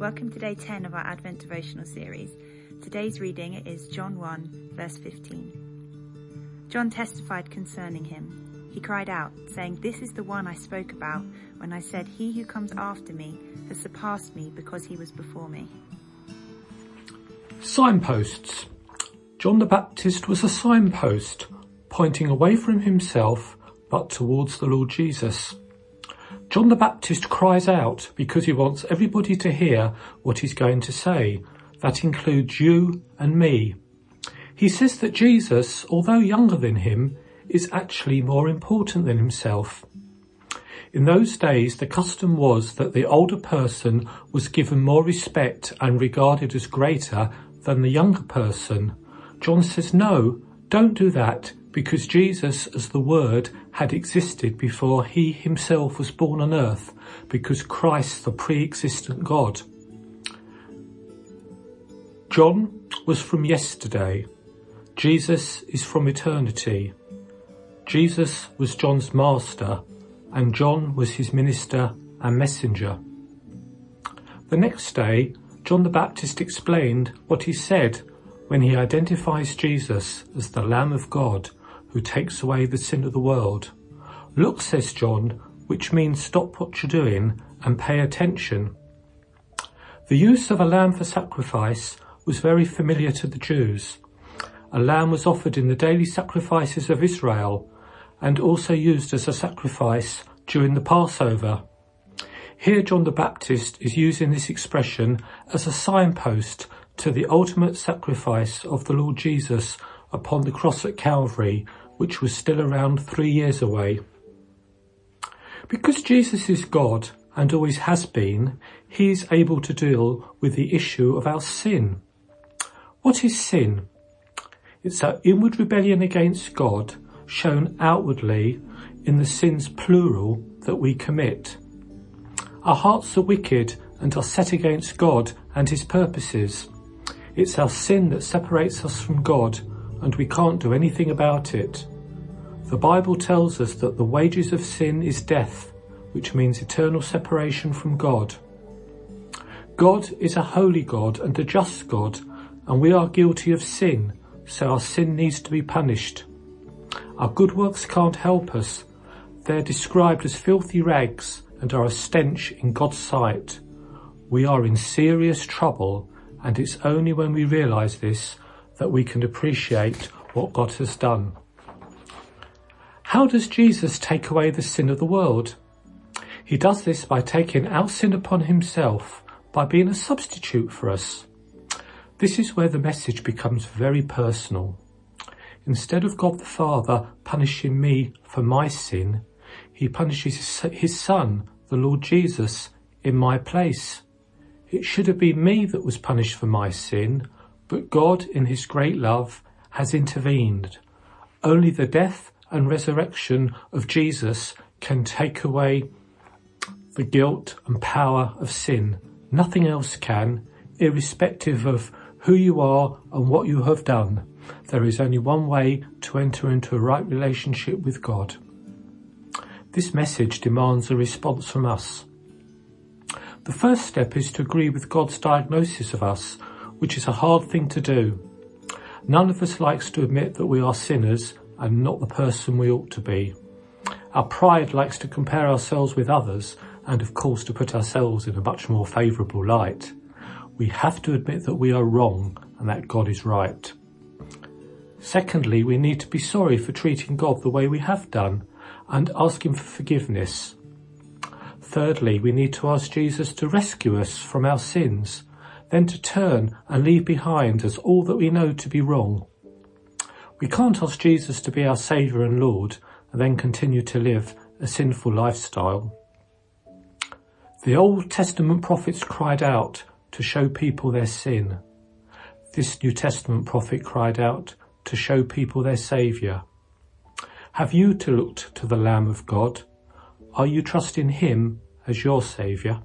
Welcome to day 10 of our Advent devotional series. Today's reading is John 1, verse 15. John testified concerning him. He cried out, saying, This is the one I spoke about when I said, He who comes after me has surpassed me because he was before me. Signposts. John the Baptist was a signpost, pointing away from himself but towards the Lord Jesus. John the Baptist cries out because he wants everybody to hear what he's going to say. That includes you and me. He says that Jesus, although younger than him, is actually more important than himself. In those days, the custom was that the older person was given more respect and regarded as greater than the younger person. John says, no, don't do that because Jesus as the Word had existed before he himself was born on earth, because Christ the pre-existent God. John was from yesterday. Jesus is from eternity. Jesus was John's master and John was his minister and messenger. The next day, John the Baptist explained what he said when he identifies Jesus as the Lamb of God who takes away the sin of the world. Look, says John, which means stop what you're doing and pay attention. The use of a lamb for sacrifice was very familiar to the Jews. A lamb was offered in the daily sacrifices of Israel and also used as a sacrifice during the Passover. Here John the Baptist is using this expression as a signpost to the ultimate sacrifice of the Lord Jesus upon the cross at Calvary, which was still around three years away. Because Jesus is God and always has been, he is able to deal with the issue of our sin. What is sin? It's our inward rebellion against God shown outwardly in the sins plural that we commit. Our hearts are wicked and are set against God and his purposes. It's our sin that separates us from God and we can't do anything about it. The Bible tells us that the wages of sin is death, which means eternal separation from God. God is a holy God and a just God, and we are guilty of sin, so our sin needs to be punished. Our good works can't help us. They're described as filthy rags and are a stench in God's sight. We are in serious trouble, and it's only when we realise this that we can appreciate what God has done. How does Jesus take away the sin of the world? He does this by taking our sin upon himself, by being a substitute for us. This is where the message becomes very personal. Instead of God the Father punishing me for my sin, he punishes his son, the Lord Jesus, in my place. It should have been me that was punished for my sin, but God, in his great love, has intervened. Only the death and resurrection of Jesus can take away the guilt and power of sin. Nothing else can, irrespective of who you are and what you have done. There is only one way to enter into a right relationship with God. This message demands a response from us. The first step is to agree with God's diagnosis of us which is a hard thing to do. None of us likes to admit that we are sinners and not the person we ought to be. Our pride likes to compare ourselves with others and of course to put ourselves in a much more favourable light. We have to admit that we are wrong and that God is right. Secondly, we need to be sorry for treating God the way we have done and ask him for forgiveness. Thirdly, we need to ask Jesus to rescue us from our sins then to turn and leave behind us all that we know to be wrong. We can't ask Jesus to be our Saviour and Lord and then continue to live a sinful lifestyle. The Old Testament prophets cried out to show people their sin. This New Testament prophet cried out to show people their Saviour. Have you to look to the Lamb of God? Are you trusting Him as your Saviour?